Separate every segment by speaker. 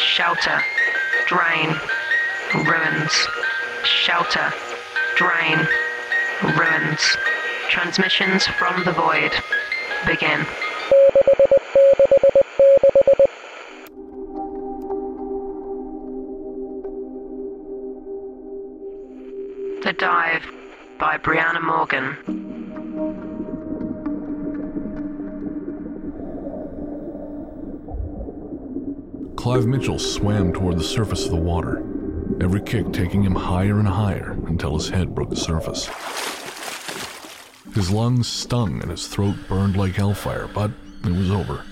Speaker 1: Shelter, drain, ruins. Shelter, drain, ruins. Transmissions from the void begin. The Dive by Briana Morgan.
Speaker 2: Clive Mitchell swam toward the surface of the water, every kick taking him higher and higher until his head broke the surface. His lungs stung and his throat burned like hellfire, but it was over.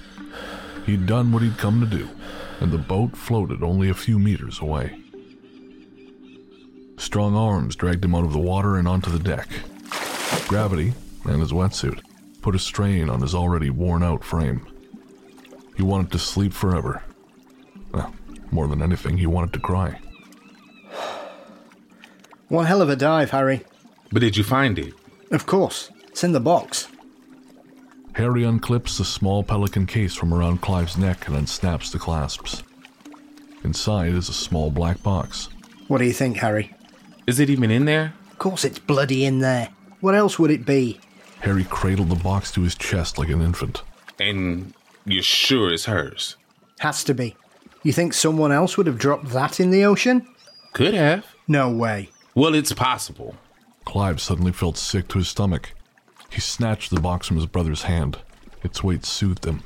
Speaker 2: He'd done what he'd come to do, and the boat floated only a few meters away. Strong arms dragged him out of the water and onto the deck. Gravity, and his wetsuit, put a strain on his already worn out frame. He wanted to sleep forever. Well, more than anything, he wanted to cry.
Speaker 3: One hell of a dive, Harry.
Speaker 4: But did you find it?
Speaker 3: Of course. It's in the box.
Speaker 2: Harry unclips the small pelican case from around Clive's neck and unsnaps the clasps. Inside is a small black box.
Speaker 3: What do you think, Harry?
Speaker 4: Is it even in there?
Speaker 3: Of course it's bloody in there. What else would it be?
Speaker 2: Harry cradled the box to his chest like an infant.
Speaker 4: And you're sure it's hers?
Speaker 3: Has to be. You think someone else would have dropped that in the ocean?
Speaker 4: Could have.
Speaker 3: No way.
Speaker 4: Well, it's possible.
Speaker 2: Clive suddenly felt sick to his stomach. He snatched the box from his brother's hand. Its weight soothed him.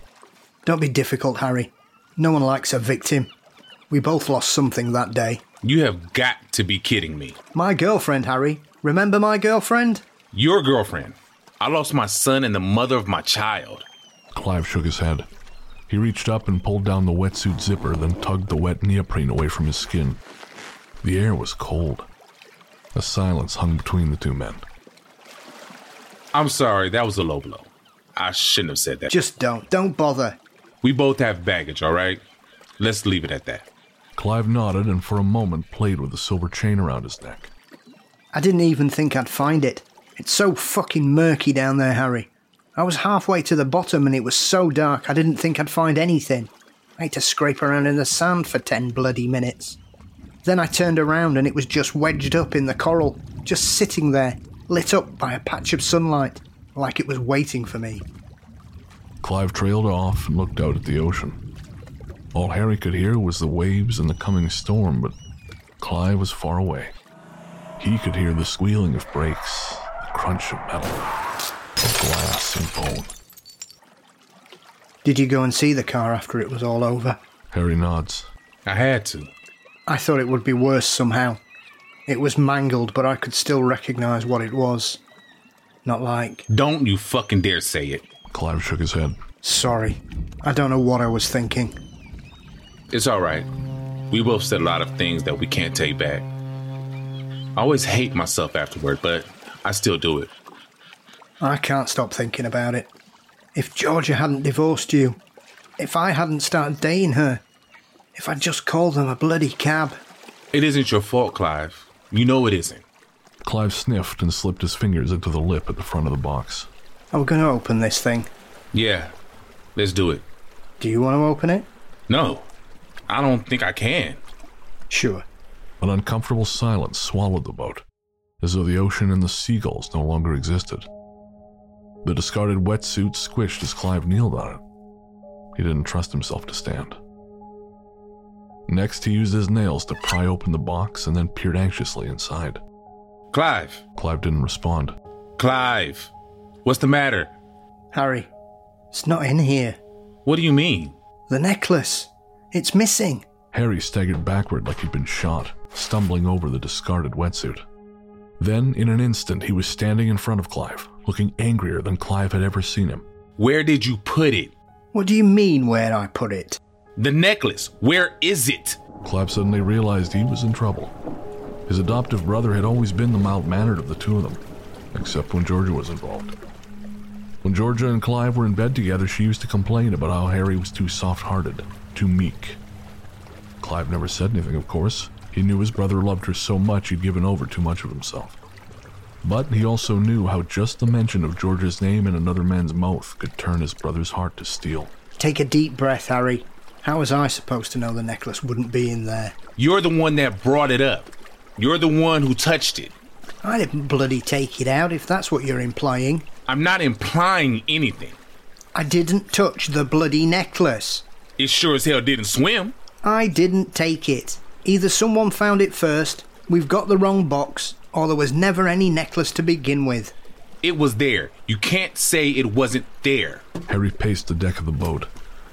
Speaker 3: Don't be difficult, Harry. No one likes a victim. We both lost something that day.
Speaker 4: You have got to be kidding me.
Speaker 3: My girlfriend, Harry. Remember my girlfriend?
Speaker 4: Your girlfriend. I lost my son and the mother of my child.
Speaker 2: Clive shook his head. He reached up and pulled down the wetsuit zipper, then tugged the wet neoprene away from his skin. The air was cold. A silence hung between the two men.
Speaker 4: I'm sorry, that was a low blow. I shouldn't have said that.
Speaker 3: Just don't. Don't bother.
Speaker 4: We both have baggage, all right? Let's leave it at that.
Speaker 2: Clive nodded and for a moment played with the silver chain around his neck.
Speaker 3: I didn't even think I'd find it. It's so fucking murky down there, Harry. I was halfway to the bottom and it was so dark I didn't think I'd find anything. I had to scrape around in the sand for ten bloody minutes. Then I turned around and it was just wedged up in the coral, just sitting there, lit up by a patch of sunlight, like it was waiting for me.
Speaker 2: Clive trailed off and looked out at the ocean. All Harry could hear was the waves and the coming storm, but Clive was far away. He could hear the squealing of brakes, the crunch of metal, of glass and bone.
Speaker 3: Did you go and see the car after it was all over?
Speaker 2: Harry nods.
Speaker 4: I had to.
Speaker 3: I thought it would be worse somehow. It was mangled, but I could still recognize what it was. Not like,
Speaker 4: Don't you fucking dare say it.
Speaker 2: Clive shook his head.
Speaker 3: sorry. I don't know what I was thinking.
Speaker 4: It's all right. We both said a lot of things that we can't take back. I always hate myself afterward, but I still do it.
Speaker 3: I can't stop thinking about it. If Georgia hadn't divorced you, if I hadn't started dating her, if I'd just called them a bloody cab,
Speaker 4: It isn't your fault, Clive. You know it isn't.
Speaker 2: Clive sniffed and slipped his fingers into the lip at the front of the box.
Speaker 3: I was going to open this thing.
Speaker 4: Yeah, let's do it.
Speaker 3: Do you want to open it?
Speaker 4: No, I don't think I can.
Speaker 3: Sure.
Speaker 2: An uncomfortable silence swallowed the boat, as though the ocean and the seagulls no longer existed. The discarded wetsuit squished as Clive kneeled on it. He didn't trust himself to stand. Next, he used his nails to pry open the box and then peered anxiously inside.
Speaker 4: Clive,
Speaker 2: Clive didn't respond.
Speaker 4: Clive, what's the matter?
Speaker 3: Harry, it's not in here.
Speaker 4: What do you mean?
Speaker 3: The necklace. It's missing.
Speaker 2: Harry staggered backward like he'd been shot, stumbling over the discarded wetsuit. Then, in an instant, he was standing in front of Clive, looking angrier than Clive had ever seen him.
Speaker 4: Where did you put it?
Speaker 3: What do you mean where I put it?
Speaker 4: The necklace, where is it?
Speaker 2: Clive suddenly realized he was in trouble. His adoptive brother had always been the mild mannered of the two of them, except when Georgia was involved. When Georgia and Clive were in bed together, she used to complain about how Harry was too soft hearted, too meek. Clive never said anything, of course. He knew his brother loved her so much he'd given over too much of himself. But he also knew how just the mention of George's name in another man's mouth could turn his brother's heart to steel.
Speaker 3: Take a deep breath, Harry. How was I supposed to know the necklace wouldn't be in there?
Speaker 4: You're the one that brought it up. You're the one who touched it.
Speaker 3: I didn't bloody take it out, if that's what you're implying.
Speaker 4: I'm not implying anything.
Speaker 3: I didn't touch the bloody necklace.
Speaker 4: It sure as hell didn't swim.
Speaker 3: I didn't take it. Either someone found it first, we've got the wrong box, or there was never any necklace to begin with.
Speaker 4: It was there. You can't say it wasn't there.
Speaker 2: Harry paced the deck of the boat,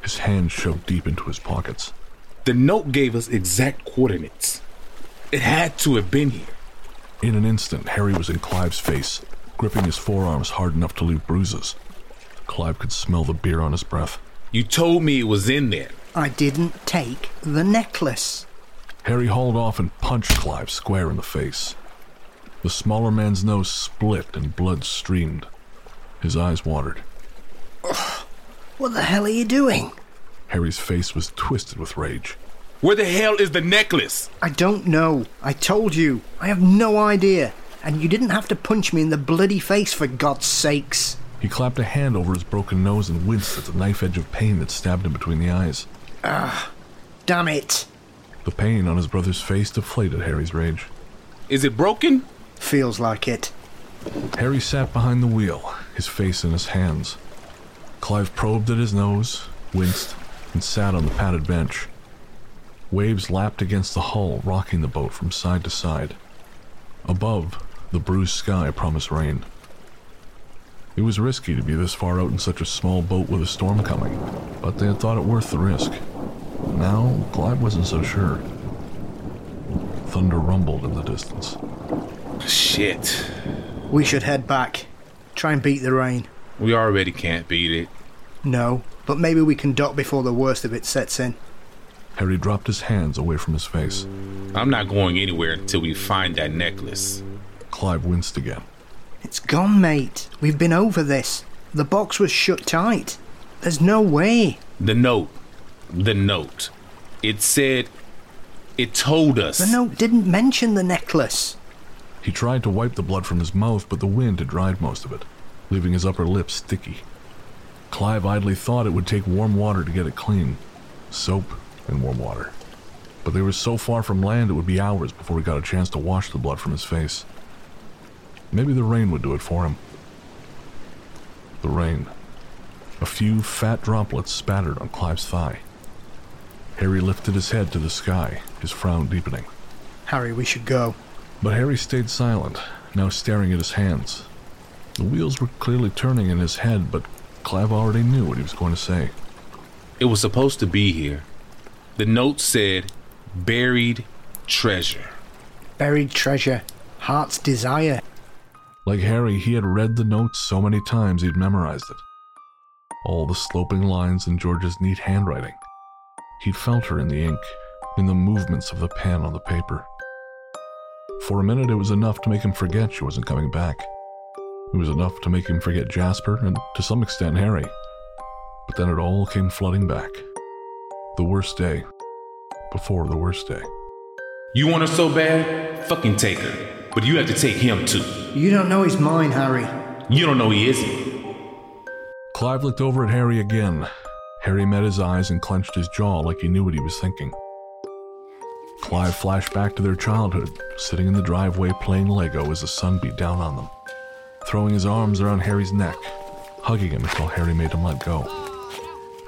Speaker 2: his hands shoved deep into his pockets.
Speaker 4: The note gave us exact coordinates. It had to have been here.
Speaker 2: In an instant, Harry was in Clive's face, gripping his forearms hard enough to leave bruises. Clive could smell the beer on his breath.
Speaker 4: You told me it was in there.
Speaker 3: I didn't take the necklace.
Speaker 2: Harry hauled off and punched Clive square in the face. The smaller man's nose split and blood streamed. His eyes watered.
Speaker 3: What the hell are you doing?
Speaker 2: Harry's face was twisted with rage.
Speaker 4: Where the hell is the necklace?
Speaker 3: I don't know. I told you. I have no idea. And you didn't have to punch me in the bloody face for God's sakes.
Speaker 2: He clapped a hand over his broken nose and winced at the knife edge of pain that stabbed him between the eyes.
Speaker 3: Ah, damn it.
Speaker 2: The pain on his brother's face deflated Harry's rage.
Speaker 4: Is it broken?
Speaker 3: Feels like it.
Speaker 2: Harry sat behind the wheel, his face in his hands. Clive probed at his nose, winced, and sat on the padded bench. Waves lapped against the hull, rocking the boat from side to side. Above, the bruised sky promised rain. It was risky to be this far out in such a small boat with a storm coming, but they had thought it worth the risk. Now, Clive wasn't so sure. Thunder rumbled in the distance.
Speaker 4: Shit.
Speaker 3: We should head back. Try and beat the rain.
Speaker 4: We already can't beat it.
Speaker 3: No, but maybe we can dock before the worst of it sets in.
Speaker 2: Harry dropped his hands away from his face.
Speaker 4: I'm not going anywhere until we find that necklace.
Speaker 2: Clive winced again.
Speaker 3: It's gone, mate. We've been over this. The box was shut tight. There's no way.
Speaker 4: The note. The note. It said. It told us.
Speaker 3: The note didn't mention the necklace.
Speaker 2: He tried to wipe the blood from his mouth, but the wind had dried most of it, leaving his upper lip sticky. Clive idly thought it would take warm water to get it clean soap and warm water. But they were so far from land it would be hours before he got a chance to wash the blood from his face. Maybe the rain would do it for him. The rain. A few fat droplets spattered on Clive's thigh. Harry lifted his head to the sky, his frown deepening.
Speaker 3: Harry, we should go.
Speaker 2: But Harry stayed silent, now staring at his hands. The wheels were clearly turning in his head, but Clive already knew what he was going to say.
Speaker 4: It was supposed to be here. The note said, buried treasure.
Speaker 3: Buried treasure. Heart's desire.
Speaker 2: Like Harry, he had read the note so many times he'd memorized it. All the sloping lines in George's neat handwriting. He'd felt her in the ink, in the movements of the pen on the paper. For a minute, it was enough to make him forget she wasn't coming back. It was enough to make him forget Jasper and, to some extent, Harry. But then it all came flooding back. The worst day. Before the worst day.
Speaker 4: You want her so bad? Fucking take her. But you have to take him too.
Speaker 3: You don't know he's mine, Harry.
Speaker 4: You don't know he isn't.
Speaker 2: Clive looked over at Harry again. Harry met his eyes and clenched his jaw like he knew what he was thinking. Clive flashed back to their childhood, sitting in the driveway playing Lego as the sun beat down on them, throwing his arms around Harry's neck, hugging him until Harry made him let go.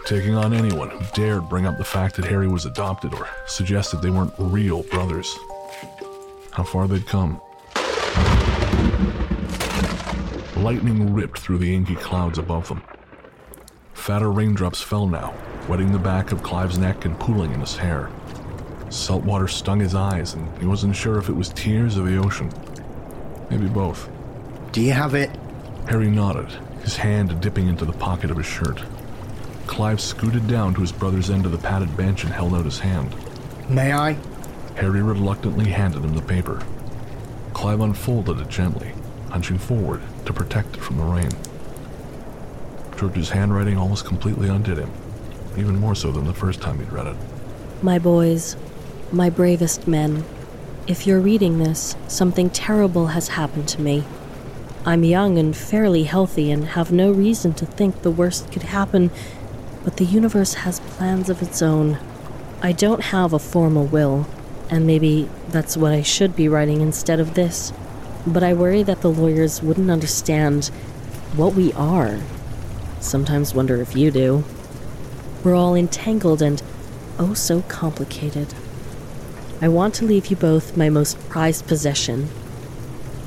Speaker 2: Taking on anyone who dared bring up the fact that Harry was adopted or suggested they weren't real brothers. How far they'd come. Lightning ripped through the inky clouds above them. Fatter raindrops fell now, wetting the back of Clive's neck and pooling in his hair. Salt water stung his eyes, and he wasn't sure if it was tears or the ocean. Maybe both.
Speaker 3: Do you have it?
Speaker 2: Harry nodded, his hand dipping into the pocket of his shirt. Clive scooted down to his brother's end of the padded bench and held out his hand.
Speaker 3: May I?
Speaker 2: Harry reluctantly handed him the paper. Clive unfolded it gently, hunching forward to protect it from the rain. George's handwriting almost completely undid him, even more so than the first time he'd read it.
Speaker 5: My boys, my bravest men, if you're reading this, something terrible has happened to me. I'm young and fairly healthy and have no reason to think the worst could happen, but the universe has plans of its own. I don't have a formal will, and maybe that's what I should be writing instead of this. But I worry that the lawyers wouldn't understand what we are. Sometimes wonder if you do. We're all entangled and oh so complicated. I want to leave you both my most prized possession.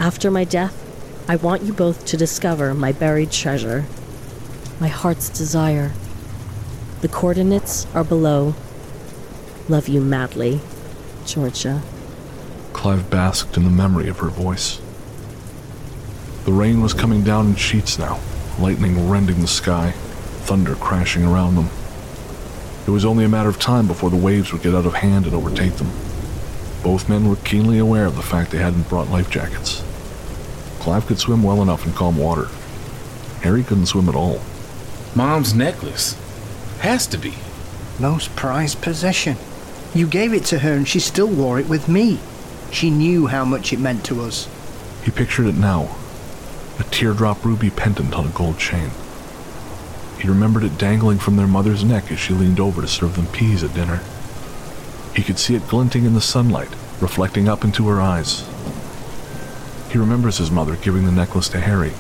Speaker 5: After my death, I want you both to discover my buried treasure, my heart's desire. The coordinates are below. Love you madly, Georgia.
Speaker 2: Clive basked in the memory of her voice. The rain was coming down in sheets now, lightning rending the sky, thunder crashing around them. It was only a matter of time before the waves would get out of hand and overtake them. Both men were keenly aware of the fact they hadn't brought life jackets. Clive could swim well enough in calm water. Harry couldn't swim at all.
Speaker 4: Mom's necklace. Has to be.
Speaker 3: Most prized possession. You gave it to her and she still wore it with me. She knew how much it meant to us.
Speaker 2: He pictured it now a teardrop ruby pendant on a gold chain. He remembered it dangling from their mother's neck as she leaned over to serve them peas at dinner. He could see it glinting in the sunlight, reflecting up into her eyes. He remembers his mother giving the necklace to Harry,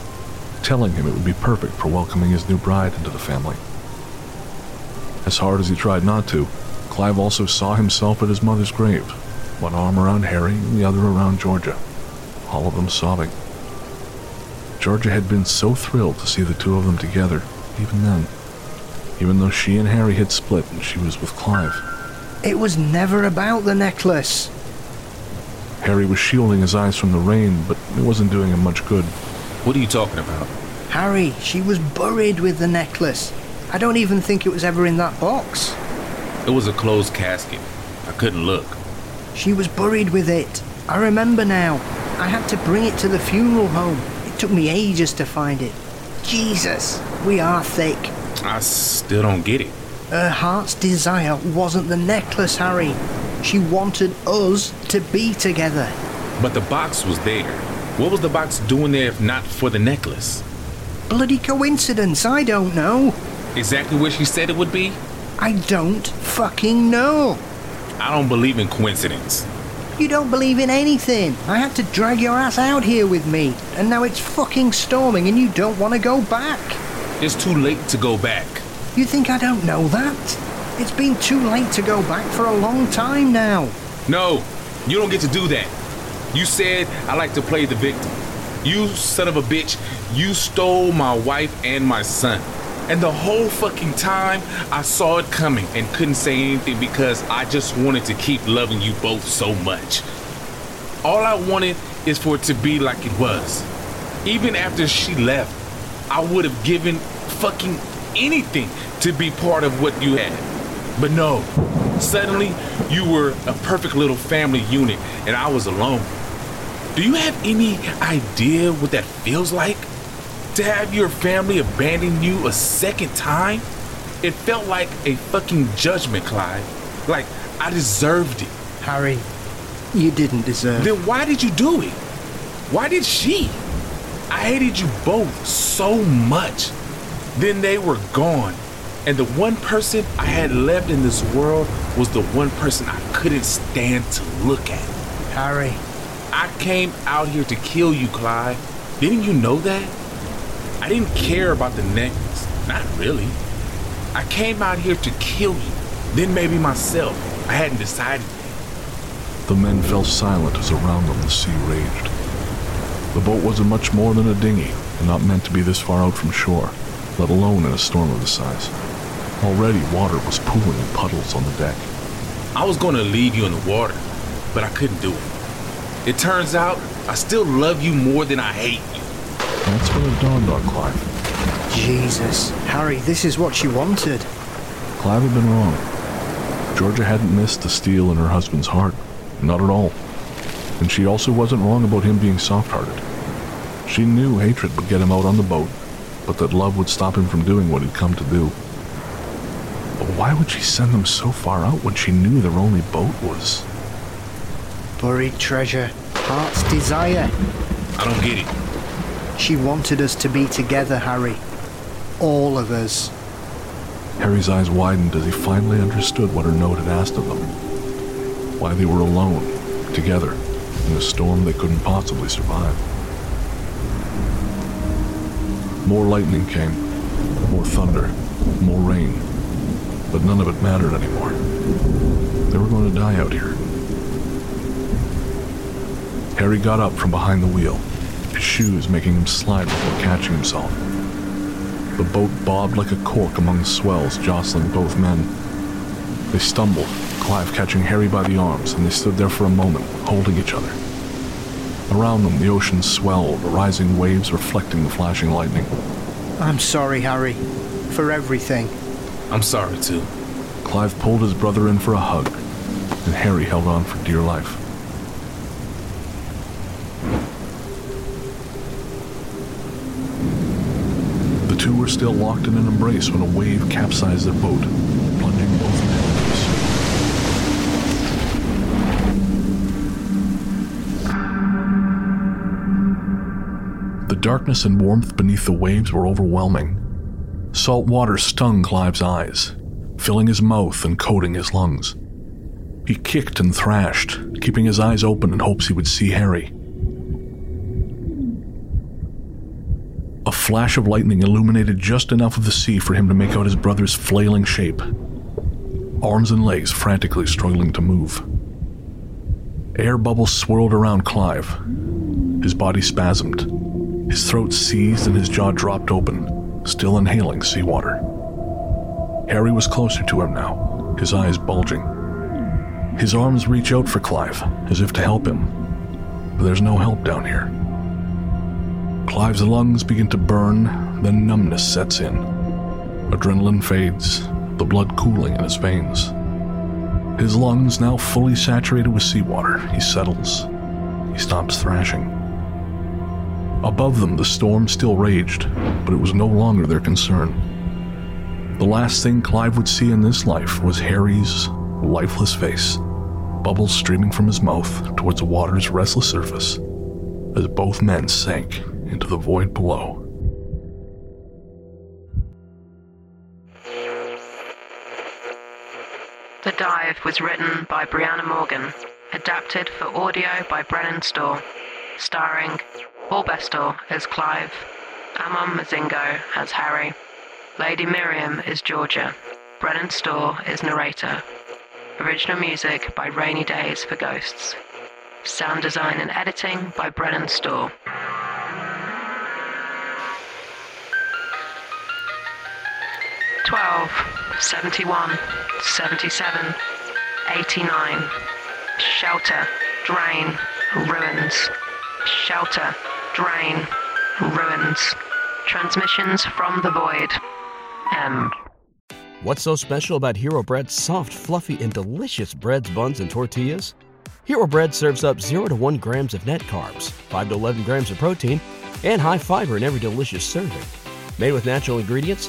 Speaker 2: telling him it would be perfect for welcoming his new bride into the family. As hard as he tried not to, Clive also saw himself at his mother's grave, one arm around Harry and the other around Georgia, all of them sobbing. Georgia had been so thrilled to see the two of them together, even then, even though she and Harry had split and she was with Clive.
Speaker 3: It was never about the necklace.
Speaker 2: Harry was shielding his eyes from the rain, but it wasn't doing him much good.
Speaker 4: What are you talking about?
Speaker 3: Harry, she was buried with the necklace. I don't even think it was ever in that box.
Speaker 4: It was a closed casket. I couldn't look.
Speaker 3: She was buried with it. I remember now. I had to bring it to the funeral home. Took me ages to find it. Jesus, we are thick.
Speaker 4: I still don't get it.
Speaker 3: Her heart's desire wasn't the necklace, Harry. She wanted us to be together.
Speaker 4: But the box was there. What was the box doing there if not for the necklace?
Speaker 3: Bloody coincidence, I don't know.
Speaker 4: Exactly where she said it would be?
Speaker 3: I don't fucking know.
Speaker 4: I don't believe in coincidence.
Speaker 3: You don't believe in anything. I had to drag your ass out here with me, and now it's fucking storming and you don't want to go back.
Speaker 4: It's too late to go back.
Speaker 3: You think I don't know that? It's been too late to go back for a long time now.
Speaker 4: No, you don't get to do that. You said I like to play the victim. You son of a bitch, you stole my wife and my son. And the whole fucking time I saw it coming and couldn't say anything because I just wanted to keep loving you both so much. All I wanted is for it to be like it was. Even after she left, I would have given fucking anything to be part of what you had. But no, suddenly you were a perfect little family unit and I was alone. Do you have any idea what that feels like? To have your family abandon you a second time? It felt like a fucking judgment, Clive. Like I deserved it.
Speaker 3: Harry, you didn't deserve
Speaker 4: Then why did you do it? Why did she? I hated you both so much. Then they were gone. And the one person I had left in this world was the one person I couldn't stand to look at.
Speaker 3: Harry,
Speaker 4: I came out here to kill you, Clive. Didn't you know that? I didn't care about the necklace. Not really. I came out here to kill you. Then maybe myself. I hadn't decided yet.
Speaker 2: The men fell silent as around them the sea raged. The boat wasn't much more than a dinghy and not meant to be this far out from shore, let alone in a storm of this size. Already water was pooling in puddles on the deck.
Speaker 4: I was going to leave you in the water, but I couldn't do it. It turns out I still love you more than I hate you.
Speaker 2: That's when it dawned on Clive.
Speaker 3: Jesus. Harry, this is what she wanted.
Speaker 2: Clive had been wrong. Georgia hadn't missed the steel in her husband's heart. Not at all. And she also wasn't wrong about him being soft hearted. She knew hatred would get him out on the boat, but that love would stop him from doing what he'd come to do. But why would she send them so far out when she knew their only boat was.
Speaker 3: Buried treasure. Heart's desire.
Speaker 4: I don't get it.
Speaker 3: She wanted us to be together, Harry. All of us.
Speaker 2: Harry's eyes widened as he finally understood what her note had asked of them. Why they were alone, together, in a storm they couldn't possibly survive. More lightning came, more thunder, more rain, but none of it mattered anymore. They were going to die out here. Harry got up from behind the wheel, his shoes making him slide before catching himself. The boat bobbed like a cork among the swells, jostling both men. They stumbled, Clive catching Harry by the arms, and they stood there for a moment, holding each other. Around them, the ocean swelled, rising waves reflecting the flashing lightning.
Speaker 3: I'm sorry, Harry. For everything.
Speaker 4: I'm sorry too.
Speaker 2: Clive pulled his brother in for a hug, and Harry held on for dear life. Two were still locked in an embrace when a wave capsized their boat, plunging both men. The darkness and warmth beneath the waves were overwhelming. Salt water stung Clive's eyes, filling his mouth and coating his lungs. He kicked and thrashed, keeping his eyes open in hopes he would see Harry. Flash of lightning illuminated just enough of the sea for him to make out his brother's flailing shape, arms and legs frantically struggling to move. Air bubbles swirled around Clive. His body spasmed, his throat seized, and his jaw dropped open, still inhaling seawater. Harry was closer to him now, his eyes bulging. His arms reach out for Clive, as if to help him, but there's no help down here. Clive's lungs begin to burn, then numbness sets in. Adrenaline fades, the blood cooling in his veins. His lungs now fully saturated with seawater, he settles. He stops thrashing. Above them, the storm still raged, but it was no longer their concern. The last thing Clive would see in this life was Harry's lifeless face, bubbles streaming from his mouth towards the water's restless surface as both men sank into the void below.
Speaker 1: The Dive was written by Briana Morgan, adapted for audio by Brennan Storr, starring Paul Bestall as Clive, Amon Mazingo as Harry, Lady Mariam is Georgia, Brennan Storr is narrator. Original music by Rainy Days for Ghosts. Sound design and editing by Brennan Storr. Twelve, seventy-one, seventy-seven, eighty-nine. Shelter, drain, ruins. Shelter, drain, ruins. Transmissions from the void. M.
Speaker 6: What's so special about Hero Bread's soft, fluffy, and delicious breads, buns, and tortillas? Hero Bread serves up 0 to 1 grams of net carbs, 5 to 11 grams of protein, and high fiber in every delicious serving. Made with natural ingredients,